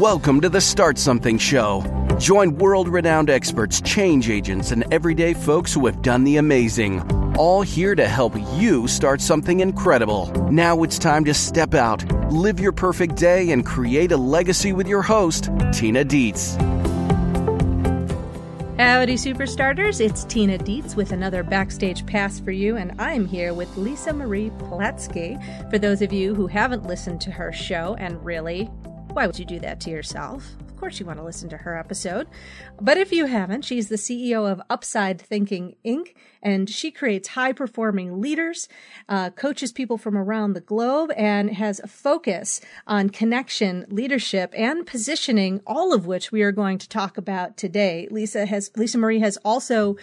Welcome to the Start Something Show. Join world renowned experts, change agents, and everyday folks who have done the amazing. All here to help you start something incredible. Now it's time to step out, live your perfect day, and create a legacy with your host, Tina Dietz. Howdy, Superstarters. It's Tina Dietz with another Backstage Pass for you, and I'm here with Lisa Marie Platske. For those of you who haven't listened to her show, and really, why would you do that to yourself? Of course, you want to listen to her episode. But if you haven't, she's the CEO of Upside Thinking Inc., and she creates high performing leaders, uh, coaches people from around the globe, and has a focus on connection, leadership, and positioning, all of which we are going to talk about today. Lisa has, Lisa Marie has also,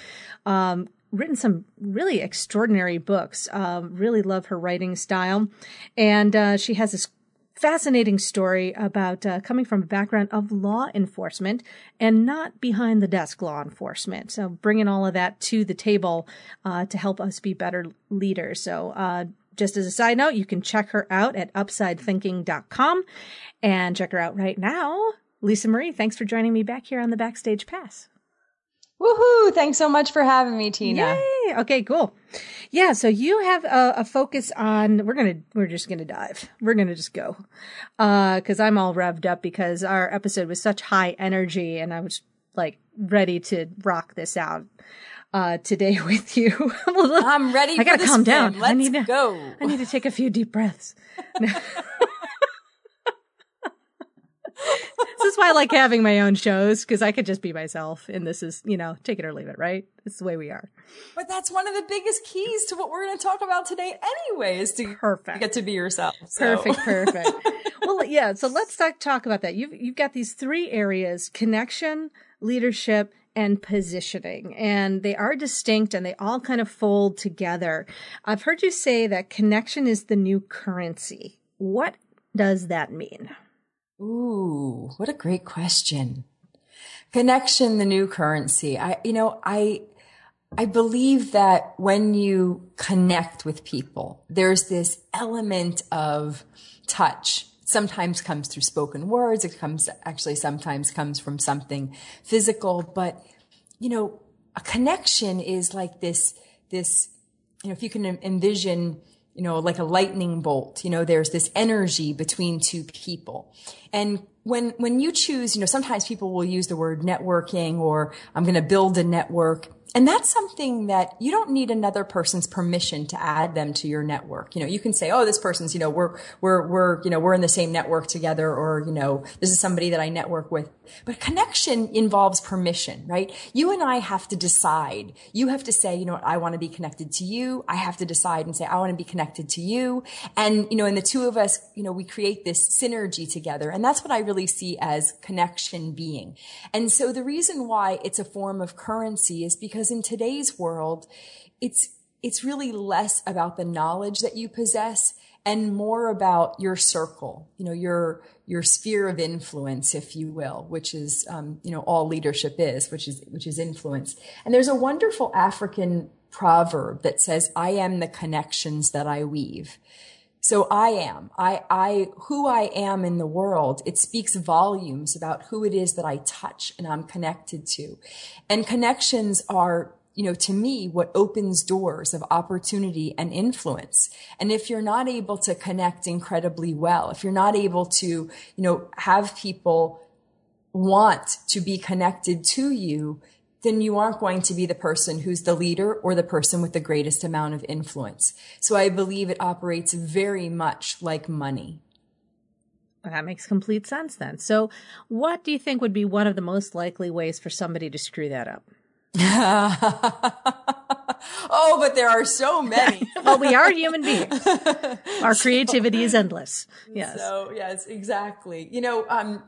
um, written some really extraordinary books. Um, really love her writing style. And uh, she has this fascinating story about uh, coming from a background of law enforcement and not behind the desk law enforcement. So bringing all of that to the table uh, to help us be better leaders. So, uh, just as a side note, you can check her out at upsidethinking.com and check her out right now. Lisa Marie, thanks for joining me back here on the Backstage Pass. Woohoo! Thanks so much for having me, Tina. Yay! Okay, cool. Yeah, so you have a, a focus on. We're gonna. We're just gonna dive. We're gonna just go, Uh, because uh, I'm all revved up because our episode was such high energy, and I was like ready to rock this out uh, today with you. I'm ready. I gotta calm spin. down. Let's I need to go. I need to take a few deep breaths. this is why I like having my own shows because I could just be myself, and this is, you know, take it or leave it, right? It's the way we are. But that's one of the biggest keys to what we're going to talk about today, anyway, is to perfect get to be yourself. So. Perfect, perfect. well, yeah. So let's talk talk about that. You've you've got these three areas: connection, leadership, and positioning. And they are distinct and they all kind of fold together. I've heard you say that connection is the new currency. What does that mean? Ooh, what a great question. Connection, the new currency. I, you know, I, I believe that when you connect with people, there's this element of touch. Sometimes comes through spoken words. It comes, actually sometimes comes from something physical, but you know, a connection is like this, this, you know, if you can envision you know, like a lightning bolt. You know, there's this energy between two people. And when, when you choose, you know, sometimes people will use the word networking or I'm going to build a network. And that's something that you don't need another person's permission to add them to your network. You know, you can say, oh, this person's, you know, we're, we're, we're, you know, we're in the same network together or, you know, this is somebody that I network with. But connection involves permission, right? You and I have to decide. You have to say, you know, I want to be connected to you. I have to decide and say, I want to be connected to you. And, you know, and the two of us, you know, we create this synergy together. And that's what I really see as connection being. And so the reason why it's a form of currency is because in today's world, it's, it's really less about the knowledge that you possess and more about your circle, you know, your, your sphere of influence, if you will, which is, um, you know, all leadership is, which is, which is influence. And there's a wonderful African proverb that says, I am the connections that I weave. So I am, I, I, who I am in the world, it speaks volumes about who it is that I touch and I'm connected to. And connections are you know, to me, what opens doors of opportunity and influence. And if you're not able to connect incredibly well, if you're not able to, you know, have people want to be connected to you, then you aren't going to be the person who's the leader or the person with the greatest amount of influence. So I believe it operates very much like money. That makes complete sense then. So, what do you think would be one of the most likely ways for somebody to screw that up? oh, but there are so many. well, we are human beings. Our creativity so, is endless. Yes. So yes, exactly. You know, um,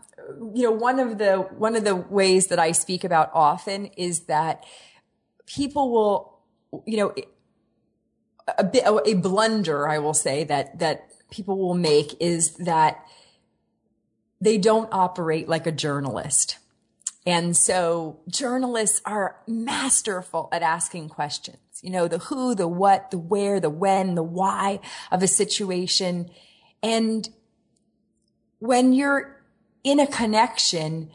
you know, one of the one of the ways that I speak about often is that people will, you know, a bit a blunder I will say that that people will make is that they don't operate like a journalist. And so journalists are masterful at asking questions, you know, the who, the what, the where, the when, the why of a situation. And when you're in a connection,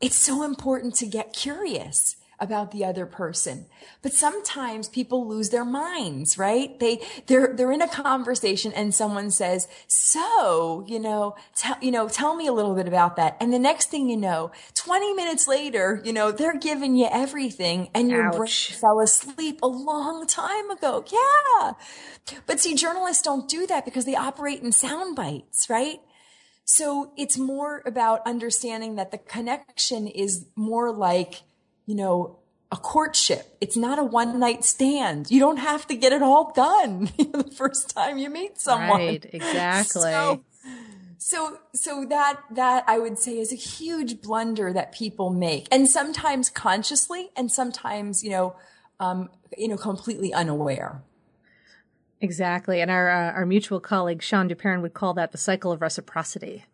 it's so important to get curious about the other person. But sometimes people lose their minds, right? They, they're, they're in a conversation and someone says, so, you know, tell, you know, tell me a little bit about that. And the next thing you know, 20 minutes later, you know, they're giving you everything and your Ouch. brain fell asleep a long time ago. Yeah. But see, journalists don't do that because they operate in sound bites, right? So it's more about understanding that the connection is more like, you know, a courtship. It's not a one night stand. You don't have to get it all done the first time you meet someone. Right, exactly. So, so, so that, that I would say is a huge blunder that people make and sometimes consciously and sometimes, you know, um, you know, completely unaware. Exactly. And our, uh, our mutual colleague, Sean Duperrin, would call that the cycle of reciprocity.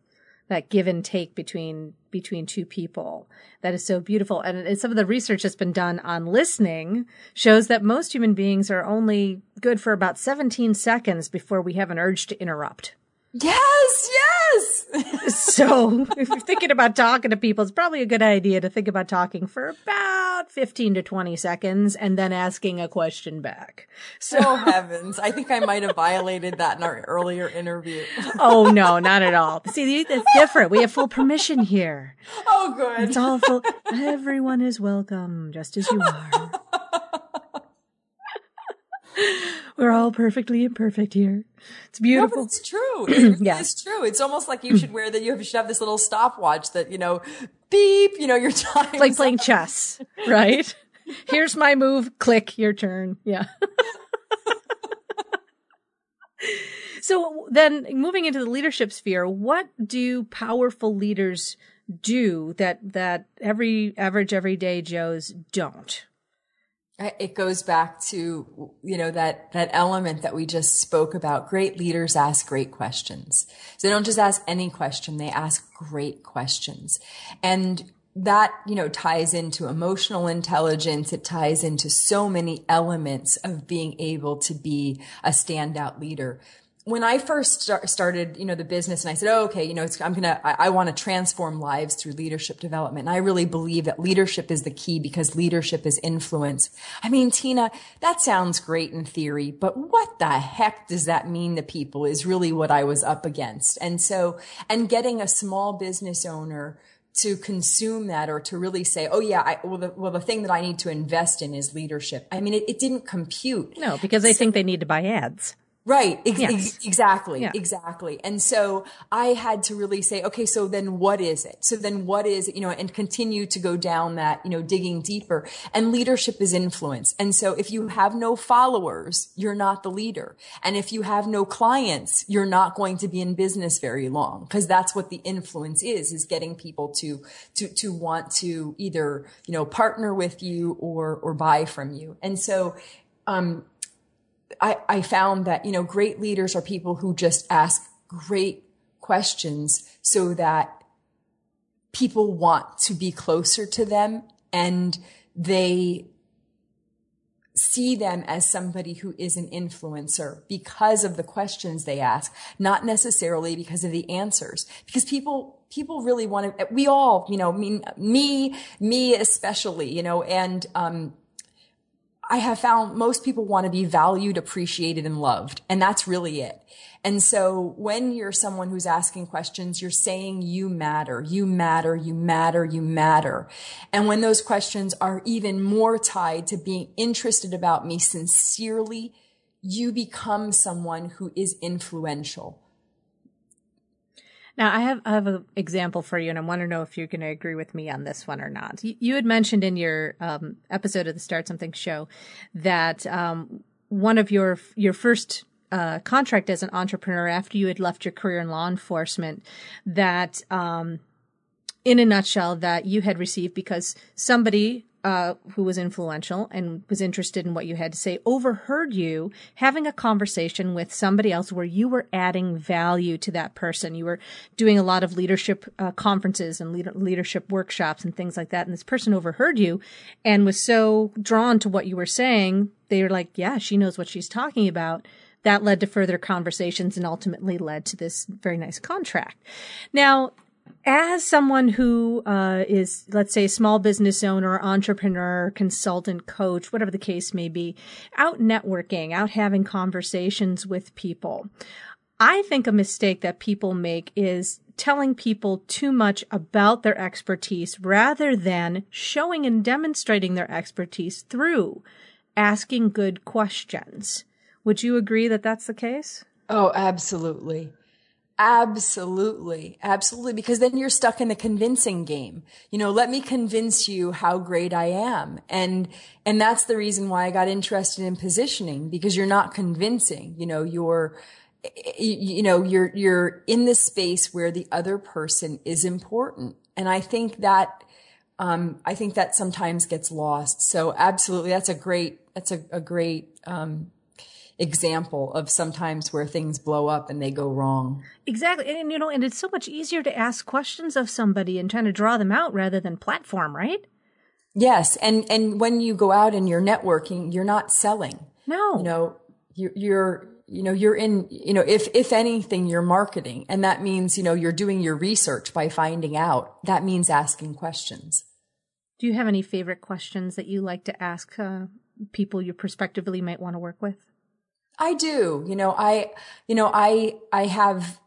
That give and take between between two people. That is so beautiful. And, and some of the research that's been done on listening shows that most human beings are only good for about 17 seconds before we have an urge to interrupt. Yes, yes. So if you're thinking about talking to people, it's probably a good idea to think about talking for about 15 to 20 seconds and then asking a question back. So, oh heavens. I think I might have violated that in our earlier interview. oh no, not at all. See, it's different. We have full permission here. Oh good. It's all full. Everyone is welcome, just as you are. We're all perfectly imperfect here. It's No, beautiful. but it's true. It, Yeah. It's true. It's almost like you should wear that. You should have this little stopwatch that, you know, beep, you know, your time. It's like playing chess, right? Here's my move. Click. Your turn. Yeah. so then moving into the leadership sphere, what do powerful leaders do that, that every average everyday Joes don't? It goes back to, you know, that, that element that we just spoke about. Great leaders ask great questions. So they don't just ask any question. They ask great questions. And that, you know, ties into emotional intelligence. It ties into so many elements of being able to be a standout leader. When I first start, started, you know, the business and I said, oh, okay, you know, I'm going to, I, I want to transform lives through leadership development. And I really believe that leadership is the key because leadership is influence. I mean, Tina, that sounds great in theory, but what the heck does that mean to people is really what I was up against. And so, and getting a small business owner to consume that or to really say, oh yeah, I, well, the, well, the thing that I need to invest in is leadership. I mean, it, it didn't compute. No, because they think they need to buy ads. Right. Ex- Yes. ex- exactly. Yeah. Exactly. And so I had to really say, okay, so then what is it? So then what is it? You know, and continue to go down that, you know, digging deeper. And leadership is influence. And so if you have no followers, you're not the leader. And if you have no clients, you're not going to be in business very long because that's what the influence is, is getting people to, to, to want to either, you know, partner with you or, or buy from you. And so, um, I, I found that, you know, great leaders are people who just ask great questions so that people want to be closer to them and they see them as somebody who is an influencer because of the questions they ask, not necessarily because of the answers. Because people, people really want to, we all, you know, mean, me, me especially, you know, and, um, I have found most people want to be valued, appreciated, and loved. And that's really it. And so when you're someone who's asking questions, you're saying you matter, you matter, you matter, you matter. And when those questions are even more tied to being interested about me sincerely, you become someone who is influential. Now, I have I have an example for you, and I want to know if you're going to agree with me on this one or not. You, you had mentioned in your um, episode of the Start Something show that um, one of your your first uh, contract as an entrepreneur after you had left your career in law enforcement, that um, in a nutshell, that you had received because somebody uh, who was influential and was interested in what you had to say overheard you having a conversation with somebody else where you were adding value to that person. You were doing a lot of leadership uh, conferences and leader- leadership workshops and things like that. And this person overheard you and was so drawn to what you were saying. They were like, yeah, she knows what she's talking about. That led to further conversations and ultimately led to this very nice contract. Now, as someone who uh, is, let's say, small business owner, entrepreneur, consultant, coach, whatever the case may be, out networking, out having conversations with people, I think a mistake that people make is telling people too much about their expertise rather than showing and demonstrating their expertise through asking good questions. Would you agree that that's the case? Oh, absolutely. Absolutely. Absolutely. Because then you're stuck in the convincing game. You know, let me convince you how great I am. And, and that's the reason why I got interested in positioning because you're not convincing. You know, you're, you, know, you're, you're in the space where the other person is important. And I think that, um, I think that sometimes gets lost. So absolutely. That's a great, that's a, a great, um, example of sometimes where things blow up and they go wrong. Exactly. And, you know, and it's so much easier to ask questions of somebody and trying to draw them out rather than platform, right? Yes. And, and when you go out and you're networking, you're not selling. No. You know, you're, you're, you know, you're in, you know, if, if anything, you're marketing. And that means, you know, you're doing your research by finding out. That means asking questions. Do you have any favorite questions that you like to ask uh, people you prospectively might want to work with? I do. You know, I, you know, I, I have,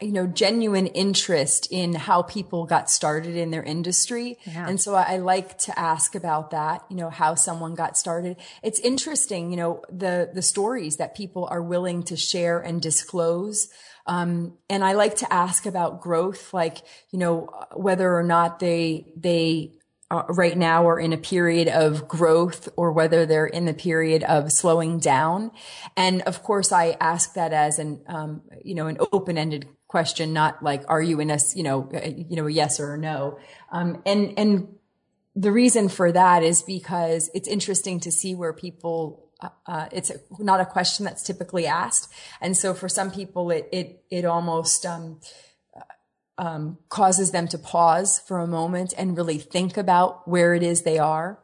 you know, genuine interest in how people got started in their industry. Yeah. And so I like to ask about that, you know, how someone got started. It's interesting, you know, the, the stories that people are willing to share and disclose. Um, and I like to ask about growth, like, you know, whether or not they, they uh, right now are in a period of growth or whether they're in the period of slowing down. And of course, I ask that as an, um, you know, an open-ended question, not like, are you in a, you know, a, you know, a yes or a no. Um, and, and the reason for that is because it's interesting to see where people uh, uh it's not a question that's typically asked, and so for some people, it it it almost um, um, causes them to pause for a moment and really think about where it is they are.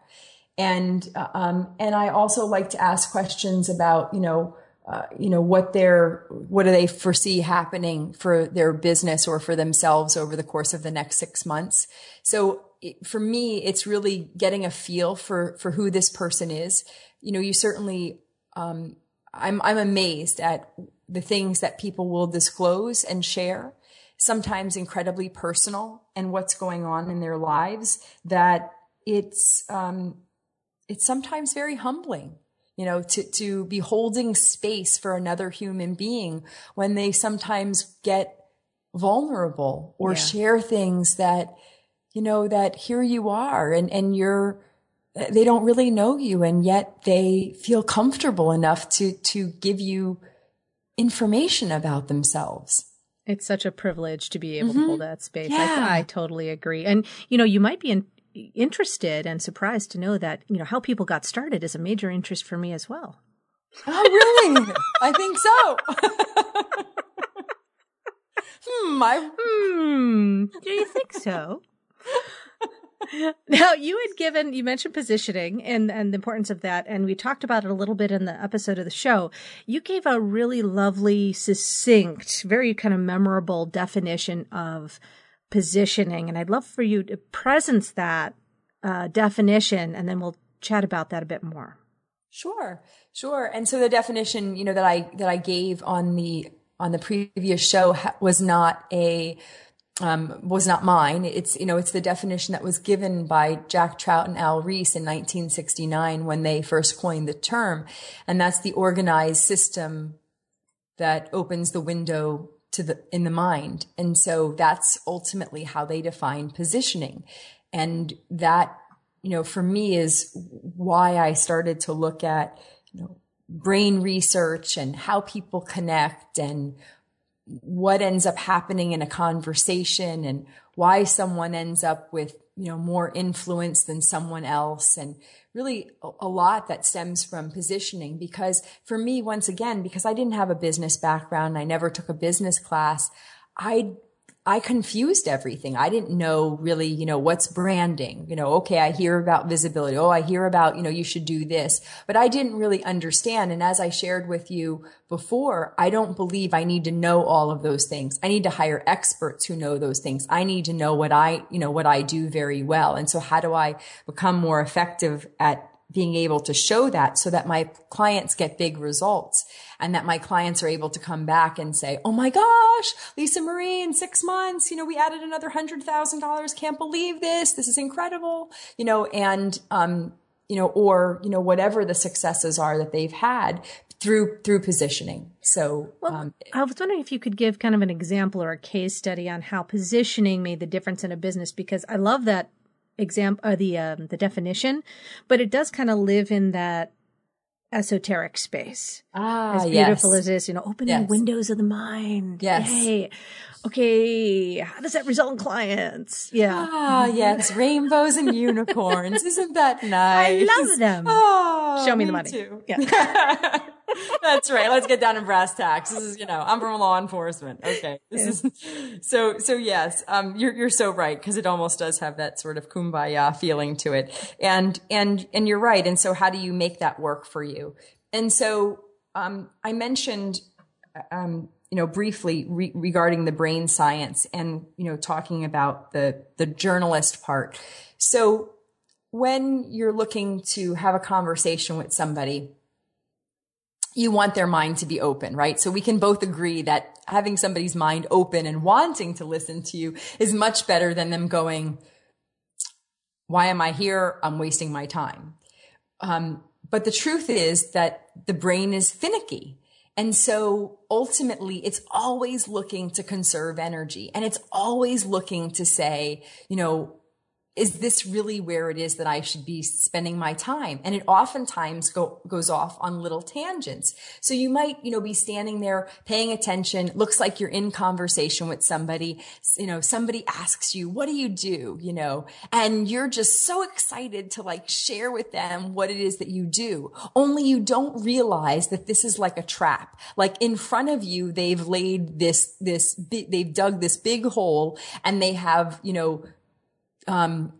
And, uh, um, and I also like to ask questions about, you know, uh, you know, what their, what do they foresee happening for their business or for themselves over the course of the next six months. So it, for me, it's really getting a feel for, for who this person is. You know, you certainly, um, I'm, I'm amazed at the things that people will disclose and share sometimes incredibly personal and what's going on in their lives that it's um, it's sometimes very humbling you know to to be holding space for another human being when they sometimes get vulnerable or yeah. share things that you know that here you are and and you're they don't really know you and yet they feel comfortable enough to to give you information about themselves it's such a privilege to be able mm-hmm. to hold that space. Yeah. I, I, totally agree. And, you know, you might be in, interested and surprised to know that, you know, how people got started is a major interest for me as well. Oh, really? I think so. hmm. I... Hmm. Do you think so? now you had given you mentioned positioning and and the importance of that and we talked about it a little bit in the episode of the show. You gave a really lovely succinct very kind of memorable definition of positioning and i'd love for you to presence that uh, definition and then we'll chat about that a bit more. Sure sure. And so the definition you know that i that i gave on the on the previous show was not a um, was not mine. It's, you know, it's the definition that was given by Jack Trout and Al Ries in 1969 when they first coined the term. And that's the organized system that opens the window to the, in the mind. And so that's ultimately how they define positioning. And that, you know, for me is why I started to look at, you know, brain research and how people connect and what ends up happening in a conversation and why someone ends up with, you know, more influence than someone else. And really a lot that stems from positioning because for me, once again, because I didn't have a business background, I never took a business class, I I confused everything. I didn't know really, you know, what's branding. You know, okay, I hear about visibility. Oh, I hear about, you know, you should do this, but I didn't really understand. And as I shared with you before, I don't believe I need to know all of those things. I need to hire experts who know those things. I need to know what I, you know, what I do very well. And so how do I become more effective at being able to show that so that my clients get big results and that my clients are able to come back and say, Oh my gosh, Lisa Marie in six months, you know, we added another hundred thousand dollars. Can't believe this. This is incredible. You know, and, um, you know, or, you know, whatever the successes are that they've had through, through positioning. So, well, um, I was wondering if you could give kind of an example or a case study on how positioning made the difference in a business because I love that example, uh, the, um, the definition, but it does kind of live in that esoteric space. Ah, as beautiful yes. as this, you know, opening yes. windows of the mind. Yes. Yay. Okay. How does that result in clients? Yeah. Ah, yes. Rainbows and unicorns. Isn't that nice? I love them. Oh, Show me, me the money. Too. Yeah. That's right. Let's get down to brass tacks. This is, you know, I'm from law enforcement. Okay. This yeah. is so, so yes, um, you're, you're so right because it almost does have that sort of kumbaya feeling to it. And, and, and you're right. And so how do you make that work for you? And so, um, I mentioned, um, you know, briefly re- regarding the brain science and, you know, talking about the, the journalist part. So when you're looking to have a conversation with somebody, you want their mind to be open, right? So we can both agree that having somebody's mind open and wanting to listen to you is much better than them going, why am I here? I'm wasting my time. Um, but the truth is that the brain is finicky. And so ultimately it's always looking to conserve energy and it's always looking to say, you know, is this really where it is that I should be spending my time? And it oftentimes go, goes off on little tangents. So you might, you know, be standing there paying attention. Looks like you're in conversation with somebody. You know, somebody asks you, what do you do? You know, and you're just so excited to like share with them what it is that you do. Only you don't realize that this is like a trap. Like in front of you, they've laid this, this, they've dug this big hole and they have, you know, um,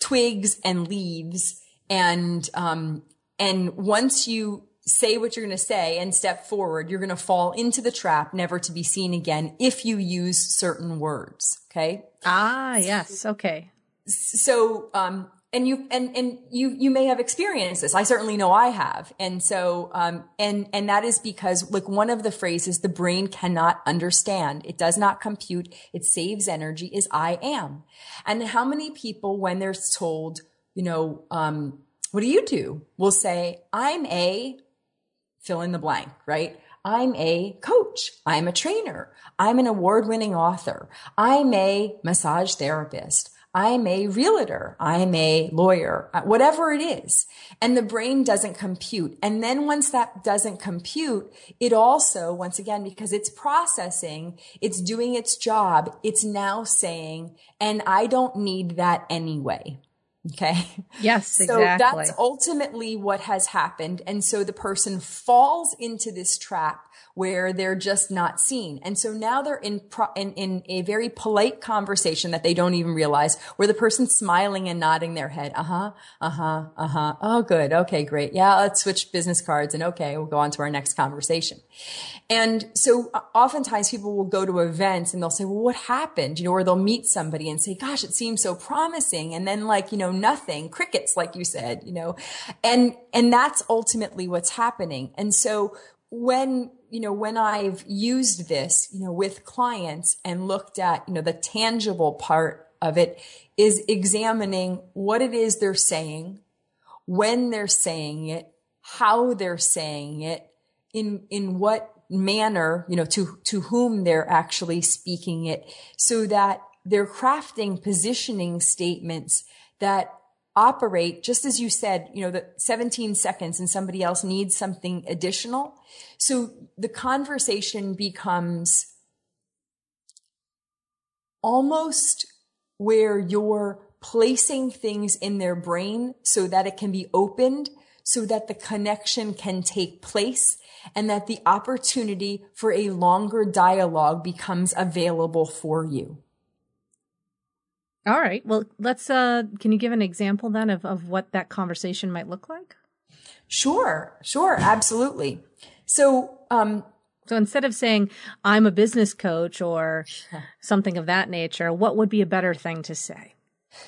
twigs and leaves. And um, and once you say what you're going to say and step forward you're going to fall into the trap never to be seen again if you use certain words okay? Ah yes okay. So um, and you and and you you may have experienced this i certainly know i have and so um and and that is because like one of the phrases the brain cannot understand it does not compute it saves energy is i am and how many people when they're told you know um what do you do will say i'm a fill in the blank right I'm a coach. I'm a trainer. I'm an award winning author. I'm a massage therapist. I'm a realtor. I'm a lawyer, uh, whatever it is. And the brain doesn't compute. And then once that doesn't compute, it also, once again, because it's processing, it's doing its job. It's now saying, and I don't need that anyway. Okay. Yes, so exactly. that's ultimately what has happened. And so the person falls into this trap where they're just not seen. And so now they're in, pro- in, in a very polite conversation that they don't even realize where the person's smiling and nodding their head. Uh huh. Uh huh. Uh huh. Oh, good. Okay, great. Yeah. Let's switch business cards and okay, we'll go on to our next conversation. And so uh, oftentimes people will go to events and they'll say, well, what happened? You know, or they'll meet somebody and say, gosh, it seems so promising. And then like, you know, nothing, crickets, like you said, you know, and, and that's ultimately what's happening. And so when, you know, when I've used this, you know, with clients and looked at, you know, the tangible part of it is examining what it is they're saying, when they're saying it, how they're saying it, in, in what manner, you know, to, to whom they're actually speaking it so that they're crafting positioning statements that operate just as you said, you know, the 17 seconds and somebody else needs something additional. So the conversation becomes almost where you're placing things in their brain so that it can be opened so that the connection can take place and that the opportunity for a longer dialogue becomes available for you. All right. Well, let's, uh, can you give an example then of, of what that conversation might look like? Sure. Sure. Absolutely. So, um, so instead of saying, I'm a business coach or something of that nature, what would be a better thing to say?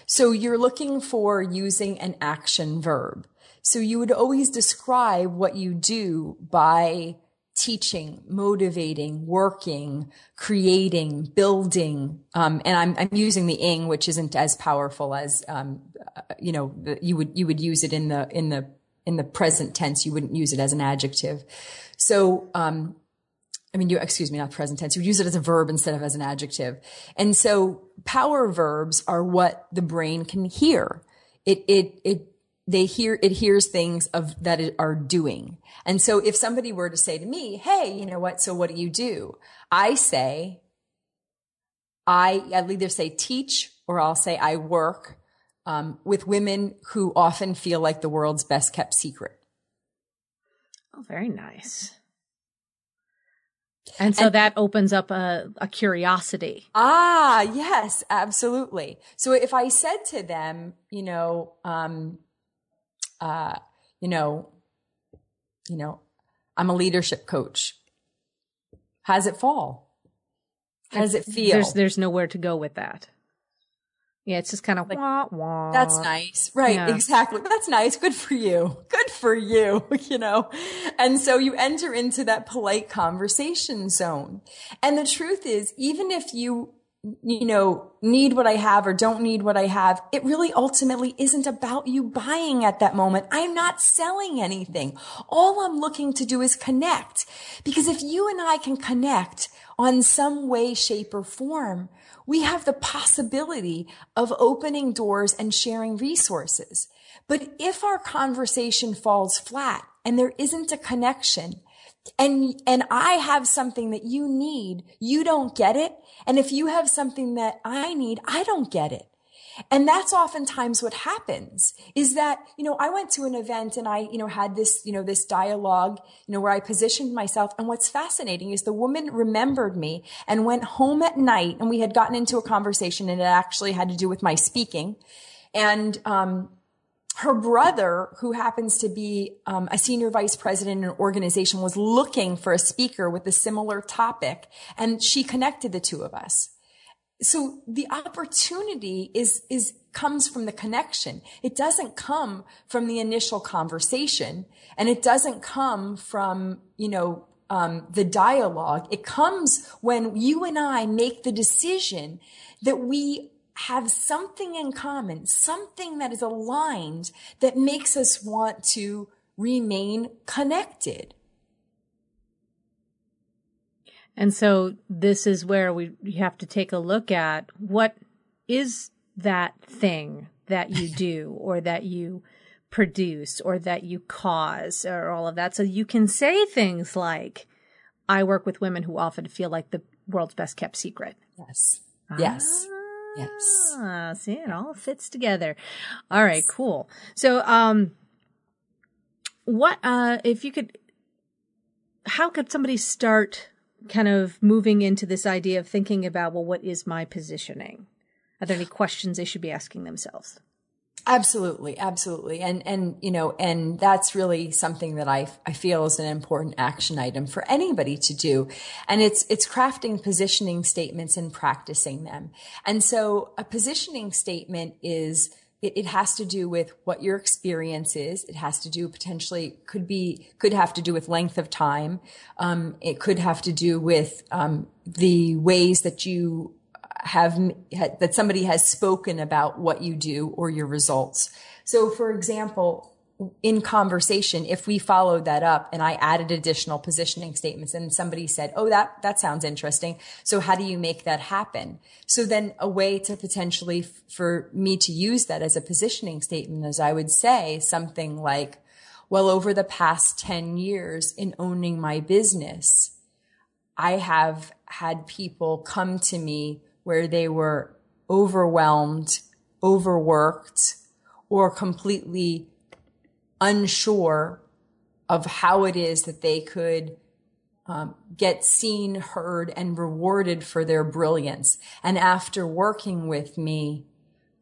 So you're looking for using an action verb. So you would always describe what you do by teaching, motivating, working, creating, building. Um, and I'm, I'm using the ing, which isn't as powerful as, um, uh, you know, the, you would, you would use it in the, in the, in the present tense. You wouldn't use it as an adjective. So, um, I mean, you, excuse me, not present tense. You use it as a verb instead of as an adjective. And so power verbs are what the brain can hear. It, it, it, they hear, it hears things of that it are doing. And so if somebody were to say to me, Hey, you know what? So what do you do? I say, I, I'll either say teach or I'll say I work, um, with women who often feel like the world's best kept secret. Oh, very nice. And so and, that opens up a, a curiosity. Ah, yes, absolutely. So if I said to them, you know, um, uh, you know, you know, I'm a leadership coach. How does it fall? How does it feel? There's there's nowhere to go with that. Yeah, it's just kind of like, wah, wah. That's nice. Right. Yeah. Exactly. That's nice. Good for you. Good for you. You know? And so you enter into that polite conversation zone. And the truth is, even if you, you know, need what I have or don't need what I have, it really ultimately isn't about you buying at that moment. I'm not selling anything. All I'm looking to do is connect. Because if you and I can connect on some way, shape, or form, we have the possibility of opening doors and sharing resources. But if our conversation falls flat and there isn't a connection, and and I have something that you need, you don't get it. And if you have something that I need, I don't get it. And that's oftentimes what happens is that, you know, I went to an event and I, you know, had this, you know, this dialogue, you know, where I positioned myself. And what's fascinating is the woman remembered me and went home at night and we had gotten into a conversation and it actually had to do with my speaking. And, um, her brother, who happens to be um, a senior vice president in an organization, was looking for a speaker with a similar topic, and she connected the two of us. So the opportunity is, is, comes from the connection. It doesn't come from the initial conversation and it doesn't come from, you know, um, the dialogue. It comes when you and I make the decision that we have something in common, something that is aligned that makes us want to remain connected. And so this is where we have to take a look at what is that thing that you do or that you produce or that you cause or all of that. So you can say things like, I work with women who often feel like the world's best kept secret. Yes. Ah. Yes. Ah, yes. See, it all fits together. All right, cool. So, um, what, uh, if you could, how could somebody start kind of moving into this idea of thinking about, well, what is my positioning? Are there any questions they should be asking themselves? Absolutely, absolutely. And, and, you know, and that's really something that I, I feel is an important action item for anybody to do. And it's, it's crafting positioning statements and practicing them. And so a positioning statement is, it, it, has to do with what your experience is. It has to do potentially could be could have to do with length of time. Um, it could have to do with um, the ways that you have that somebody has spoken about what you do or your results. So, for example, in conversation, if we followed that up and I added additional positioning statements and somebody said, Oh, that, that sounds interesting. So how do you make that happen? So then a way to potentially f- for me to use that as a positioning statement is I would say something like, well, over the past 10 years in owning my business, I have had people come to me where they were overwhelmed, overworked, or completely unsure of how it is that they could um, get seen, heard, and rewarded for their brilliance. And after working with me,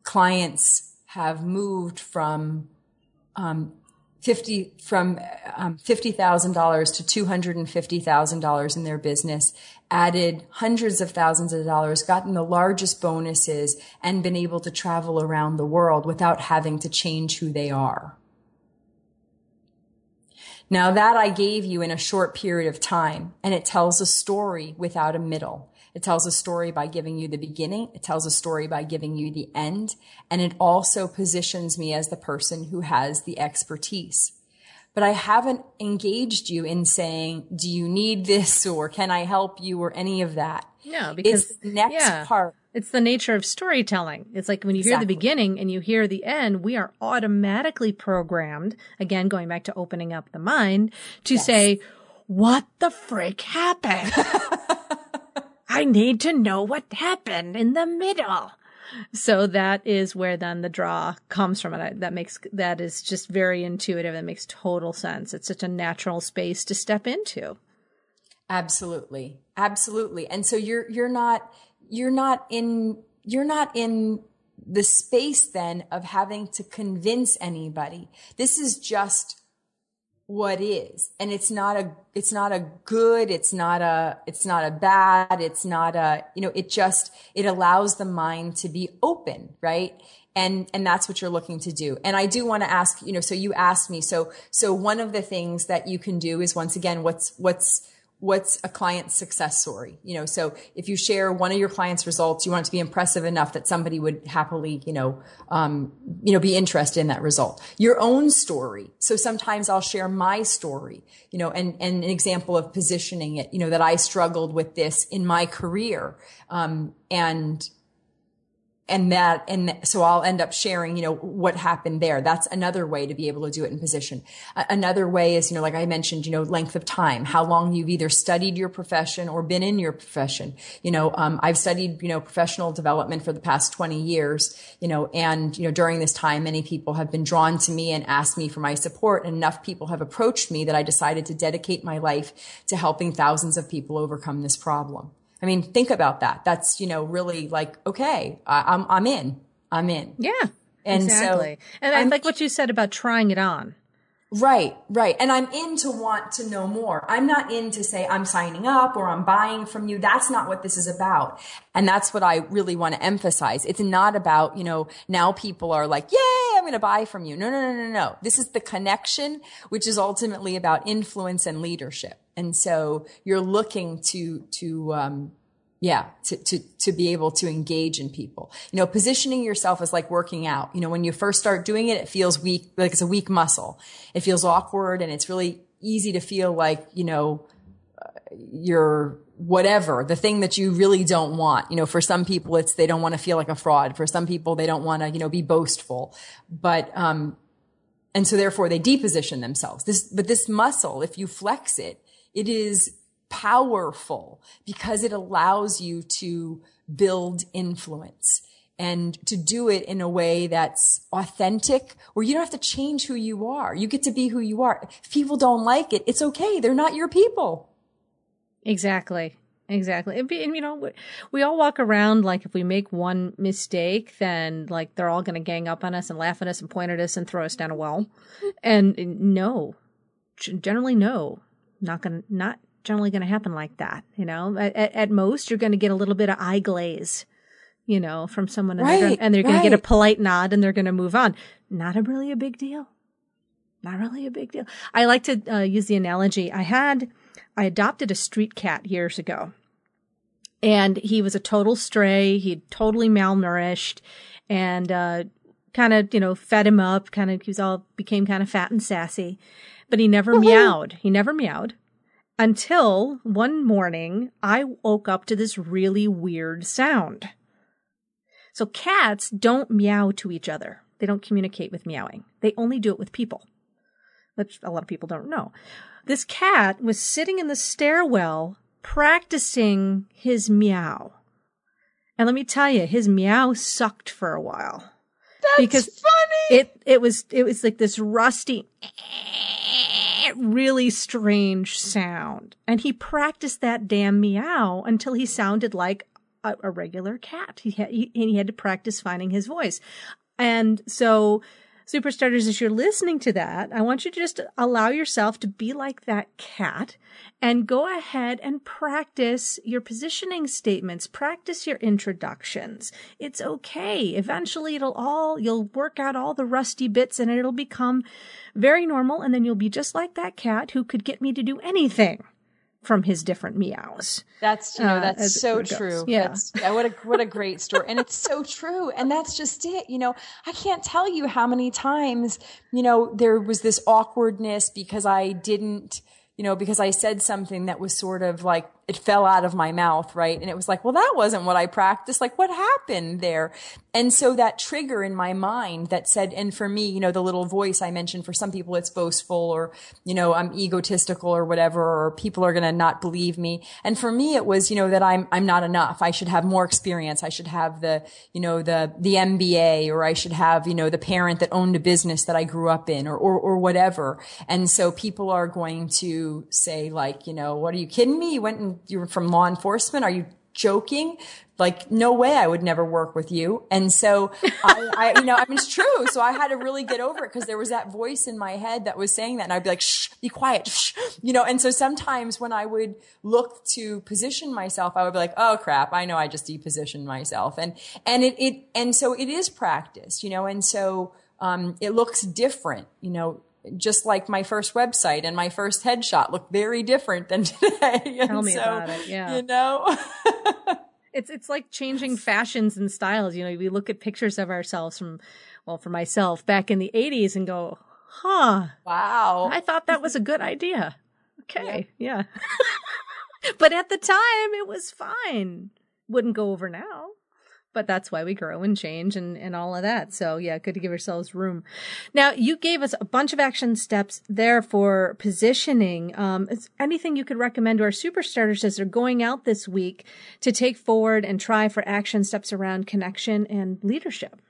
clients have moved from um, 50 from um, $50,000 to $250,000 in their business, added hundreds of thousands of dollars, gotten the largest bonuses, and been able to travel around the world without having to change who they are. Now that I gave you in a short period of time, and it tells a story without a middle. It tells a story by giving you the beginning. It tells a story by giving you the end. And it also positions me as the person who has the expertise. But I haven't engaged you in saying, do you need this or can I help you or any of that? No, because it's the next yeah. part it's the nature of storytelling. It's like when you exactly. hear the beginning and you hear the end, we are automatically programmed, again, going back to opening up the mind, to yes. say, what the frick happened? I need to know what happened in the middle. So that is where then the draw comes from. And that makes, that is just very intuitive. It makes total sense. It's such a natural space to step into. Absolutely. Absolutely. And so you're, you're not, you're not in, you're not in the space then of having to convince anybody. This is just what is. And it's not a, it's not a good, it's not a, it's not a bad, it's not a, you know, it just, it allows the mind to be open, right? And, and that's what you're looking to do. And I do want to ask, you know, so you asked me, so, so one of the things that you can do is once again, what's, what's, what's a client's success story you know? So if you share one of your clients results you want it to be impressive enough that somebody would happily you know um, you know be interested in that result. Your own story. So sometimes i'll share my story you know and, and an example of positioning it you know that i struggled with this in my career um, and and that and so i'll end up sharing you know what happened there. That's another way to be able to do it in position. Another way is you know like i mentioned you know length of time how long you've either studied your profession or been in your profession. You know um, i've studied you know professional development for the past 20 years you know and you know during this time many people have been drawn to me and asked me for my support and enough people have approached me that i decided to dedicate my life to helping thousands of people overcome this problem I mean, think about that. That's, you know, really like, okay, I, am I'm, I'm in. I'm in. Yeah. And exactly. So and I like what you said about trying it on. Right, right. And I'm in to want to know more. I'm not in to say I'm signing up or I'm buying from you. That's not what this is about. And that's what I really want to emphasize. It's not about, you know, now people are like, yay, going to buy from you. No, no, no, no, no. This is the connection, which is ultimately about influence and leadership. And so you're looking to, to, um, yeah, to, to, to be able to engage in people. You know, positioning yourself is like working out. You know, when you first start doing it, it feels weak, like it's a weak muscle. It feels awkward and it's really easy to feel like, you know, uh, you're whatever, the thing that you really don't want. You know, for some people, it's they don't want to feel like a fraud. For some people, they don't want to, you know, be boastful. But, um, and so therefore they deposition themselves. This, but this muscle, if you flex it, it is powerful because it allows you to build influence and to do it in a way that's authentic where you don't have to change who you are. You get to be who you are. If people don't like it, it's okay. They're not your people. Exactly. Exactly. And, you know, we all walk around like if we make one mistake, then like they're all going to gang up on us and laugh at us and point at us and throw us down a well. And no, generally no, not going to, not generally going to happen like that. You know, at, at, most, you're going to get a little bit of eye glaze, you know, from someone, and right, they're, and they're going right. to get a polite nod and they're going to move on. Not a really a big deal. Not really a big deal. I like to uh, use the analogy. I had, I adopted a street cat years ago, and he was a total stray. He'd totally malnourished, and uh, kind of, you know, fed him up. Kind of, he was all became kind of fat and sassy, but he never meowed. He never meowed until one morning I woke up to this really weird sound. So cats don't meow to each other. They don't communicate with meowing. They only do it with people, which a lot of people don't know. This cat was sitting in the stairwell practicing his meow. And let me tell you, his meow sucked for a while. That's because funny. it it was it was like this rusty really strange sound. And he practiced that damn meow until he sounded like a, a regular cat. He had, he, he had to practice finding his voice. And so Superstarters, as you're listening to that, I want you to just allow yourself to be like that cat and go ahead and practice your positioning statements, practice your introductions. It's okay. Eventually it'll all, you'll work out all the rusty bits and it'll become very normal. And then you'll be just like that cat who could get me to do anything from his different meows. That's you know Uh, that's so true. Yeah. That's, yeah, what a what a great story, and it's so true, and that's just it. You know, I can't tell you how many times you know there was this awkwardness because I didn't. You know, because I said something that was sort of like it fell out of my mouth, right? And it was like, well, that wasn't what I practiced. Like, what happened there? And so that trigger in my mind that said, and for me, you know, the little voice I mentioned, for some people it's boastful or, you know, I'm egotistical or whatever, or people are going to not believe me. And for me, it was, you know, that I'm, I'm not enough. I should have more experience. I should have the, you know, the, the MBA or I should have, you know, the parent that owned a business that I grew up in or, or, or whatever. And so people are going to say like, you know, what are you kidding me? You went and you were from law enforcement. Are you joking? Like, no way I would never work with you. And so I, I you know, I mean, it's true. So I had to really get over it because there was that voice in my head that was saying that. And I'd be like, shh, be quiet, shh, you know, and so sometimes when I would look to position myself, I would be like, oh crap, I know I just depositioned myself. And, and it, it, and so it is practice, you know, and so, um, it looks different, you know, just like my first website and my first headshot look very different than today. Tell me so, about it, yeah. You know? It's it's like changing fashions and styles. You know, we look at pictures of ourselves from, well, for myself back in the '80s and go, "Huh, wow. I thought that was a good idea." Okay, yeah. but at the time, it was fine. Wouldn't go over now. But that's why we grow and change and, and all of that. So yeah, good to give ourselves room. Now you gave us a bunch of action steps there for positioning. Um, is anything you could recommend to our super starters as they're going out this week to take forward and try for action steps around connection and leadership?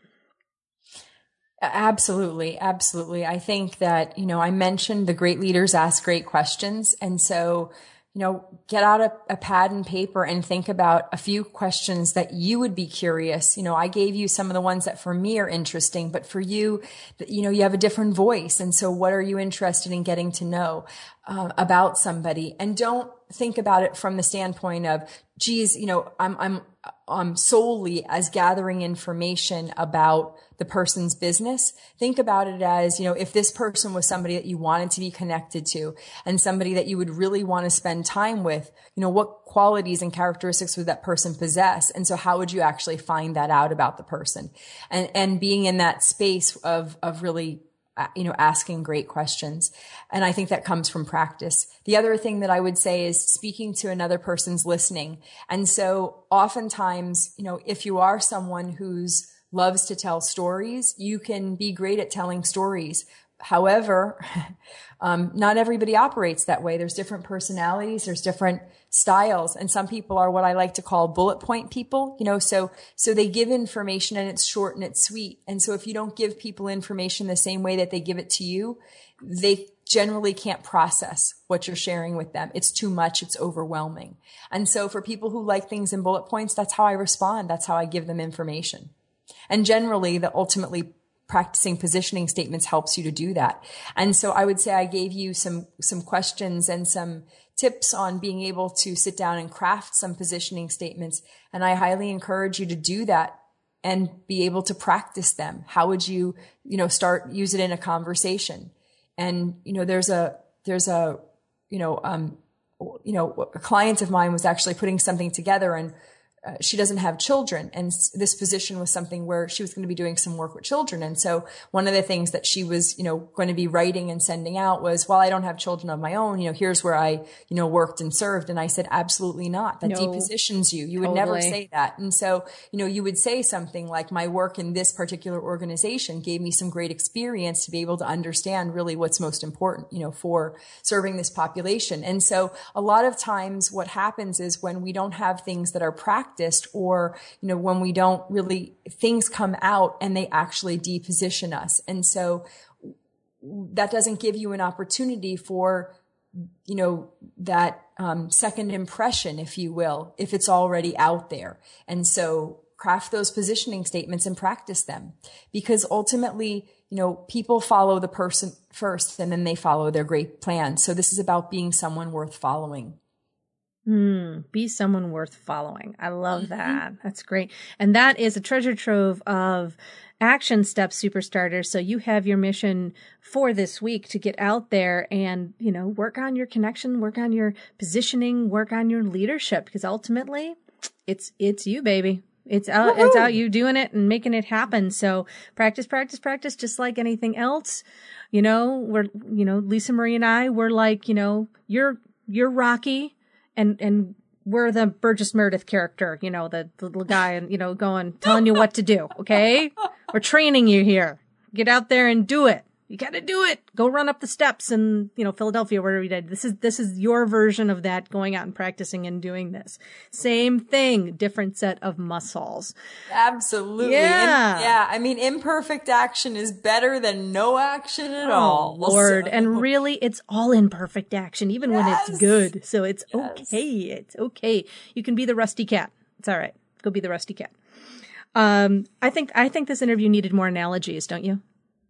Absolutely. Absolutely. I think that, you know, I mentioned the great leaders ask great questions. And so, you know, get out a, a, pad and paper and think about a few questions that you would be curious. You know, I gave you some of the ones that for me are interesting, but for you, you know, you have a different voice. And so what are you interested in getting to know uh, about somebody? And don't think about it from the standpoint of, geez, you know, I'm, I'm, um, solely as gathering information about the person's business. Think about it as, you know, if this person was somebody that you wanted to be connected to and somebody that you would really want to spend time with, you know, what qualities and characteristics would that person possess? And so how would you actually find that out about the person? And, and being in that space of, of really uh, you know, asking great questions. And I think that comes from practice. The other thing that I would say is speaking to another person's listening. And so oftentimes, you know, if you are someone who's loves to tell stories, you can be great at telling stories. However, um, not everybody operates that way. There's different personalities. There's different styles. And some people are what I like to call bullet point people, you know, so, so they give information and it's short and it's sweet. And so if you don't give people information the same way that they give it to you, they generally can't process what you're sharing with them. It's too much. It's overwhelming. And so for people who like things in bullet points, that's how I respond. That's how I give them information. And generally the ultimately practicing positioning statements helps you to do that. And so I would say I gave you some, some questions and some tips on being able to sit down and craft some positioning statements. And I highly encourage you to do that and be able to practice them. How would you, you know, start, use it in a conversation? And, you know, there's a, there's a, you know, um, you know, a client of mine was actually putting something together and uh, she doesn't have children. And this position was something where she was going to be doing some work with children. And so one of the things that she was you know going to be writing and sending out was well i don't have children of my own you know here's where i you know worked and served. And i said absolutely not. That No. depositions you. You would Totally. never say that. And so you know you would say something like my work in this particular organization gave me some great experience to be able to understand really what's most important you know for serving this population. And so a lot of times what happens is when we don't have things that are practiced practiced or, you know, when we don't really, things come out and they actually deposition us. And so that doesn't give you an opportunity for, you know, that um, second impression, if you will, if it's already out there. And so craft those positioning statements and practice them because ultimately, you know, people follow the person first and then they follow their great plan. So this is about being someone worth following. Mm, be someone worth following. I love mm-hmm. that. That's great. And that is a treasure trove of action steps super starters so you have your mission for this week to get out there and you know work on your connection work on your positioning work on your leadership because ultimately it's it's you baby it's out Woo-hoo! it's out you doing it and making it happen so practice practice practice just like anything else you know we're you know lisa marie and i we're like you know you're you're rocky and and we're the Burgess Meredith character, you know, the, the little guy and, you know, going, telling you what to do. Okay. We're training you here. Get out there and do it. You got to do it. Go run up the steps in, you know, Philadelphia, wherever you did. This is, this is your version of that, going out and practicing and doing this. Same thing, different set of muscles. Absolutely. Yeah. And, yeah. I mean, imperfect action is better than no action at oh, all. Lord. So. And really, it's all imperfect action, even yes. when it's good. So it's yes. okay. It's okay. You can be the rusty cat. It's all right. Go be the rusty cat. Um, I think, I think this interview needed more analogies, don't you?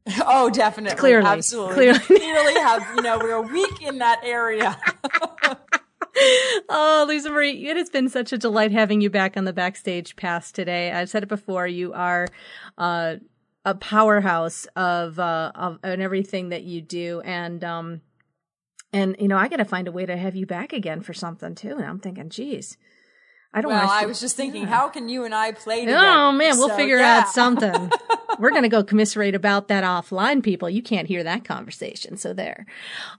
Oh, definitely. Clearly. Absolutely. Clearly. clearly have, you know, we're weak in that area. oh, Lisa Marie, it has been such a delight having you back on the backstage pass today. I've said it before. You are, uh, a powerhouse of, uh, of, and everything that you do. And, um, and, you know, I got to find a way to have you back again for something too. And I'm thinking, geez, I don't. Well, I was just thinking, yeah. how can you and I play together? Oh man, we'll so, figure yeah. out something. We're gonna go commiserate about that offline, people. You can't hear that conversation, so there.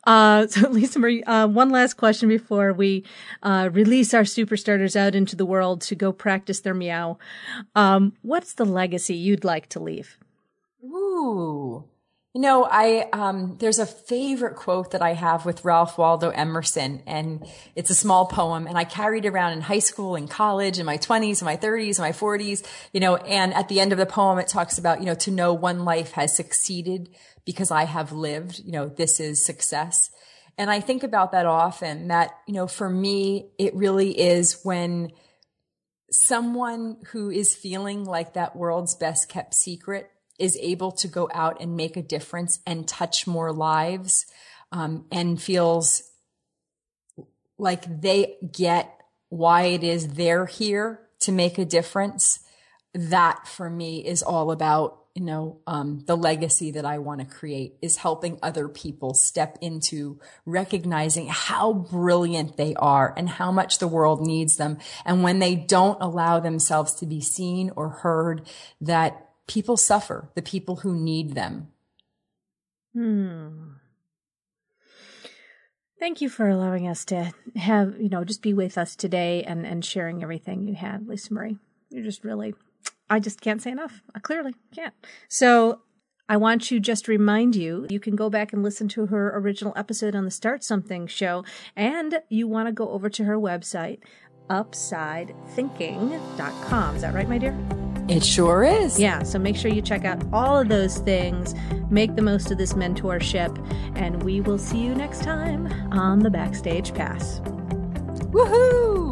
Uh, so Lisa Marie, uh, one last question before we uh, release our super starters out into the world to go practice their meow. Um, what's the legacy you'd like to leave? Ooh. You know, I um, there's a favorite quote that I have with Ralph Waldo Emerson, and it's a small poem, and I carried around in high school, in college, in my 20s, in my 30s, in my 40s. You know, and at the end of the poem, it talks about you know to know one life has succeeded because I have lived. You know, this is success, and I think about that often. That you know, for me, it really is when someone who is feeling like that world's best kept secret is able to go out and make a difference and touch more lives um, and feels like they get why it is they're here to make a difference. That for me is all about you know um, the legacy that i want to create is helping other people step into recognizing how brilliant they are and how much the world needs them. And when they don't allow themselves to be seen or heard that people suffer, the people who need them. Hmm. Thank you for allowing us to have, you know, just be with us today and, and sharing everything you had, Lisa Marie. You're just really, I just can't say enough. I clearly can't. So I want to just remind you, you can go back and listen to her original episode on the Start Something show, and you want to go over to her website, upsidethinking.com. Is that right, my dear? It sure is. Yeah, so make sure you check out all of those things, make the most of this mentorship, and we will see you next time on the Backstage Pass. Woohoo!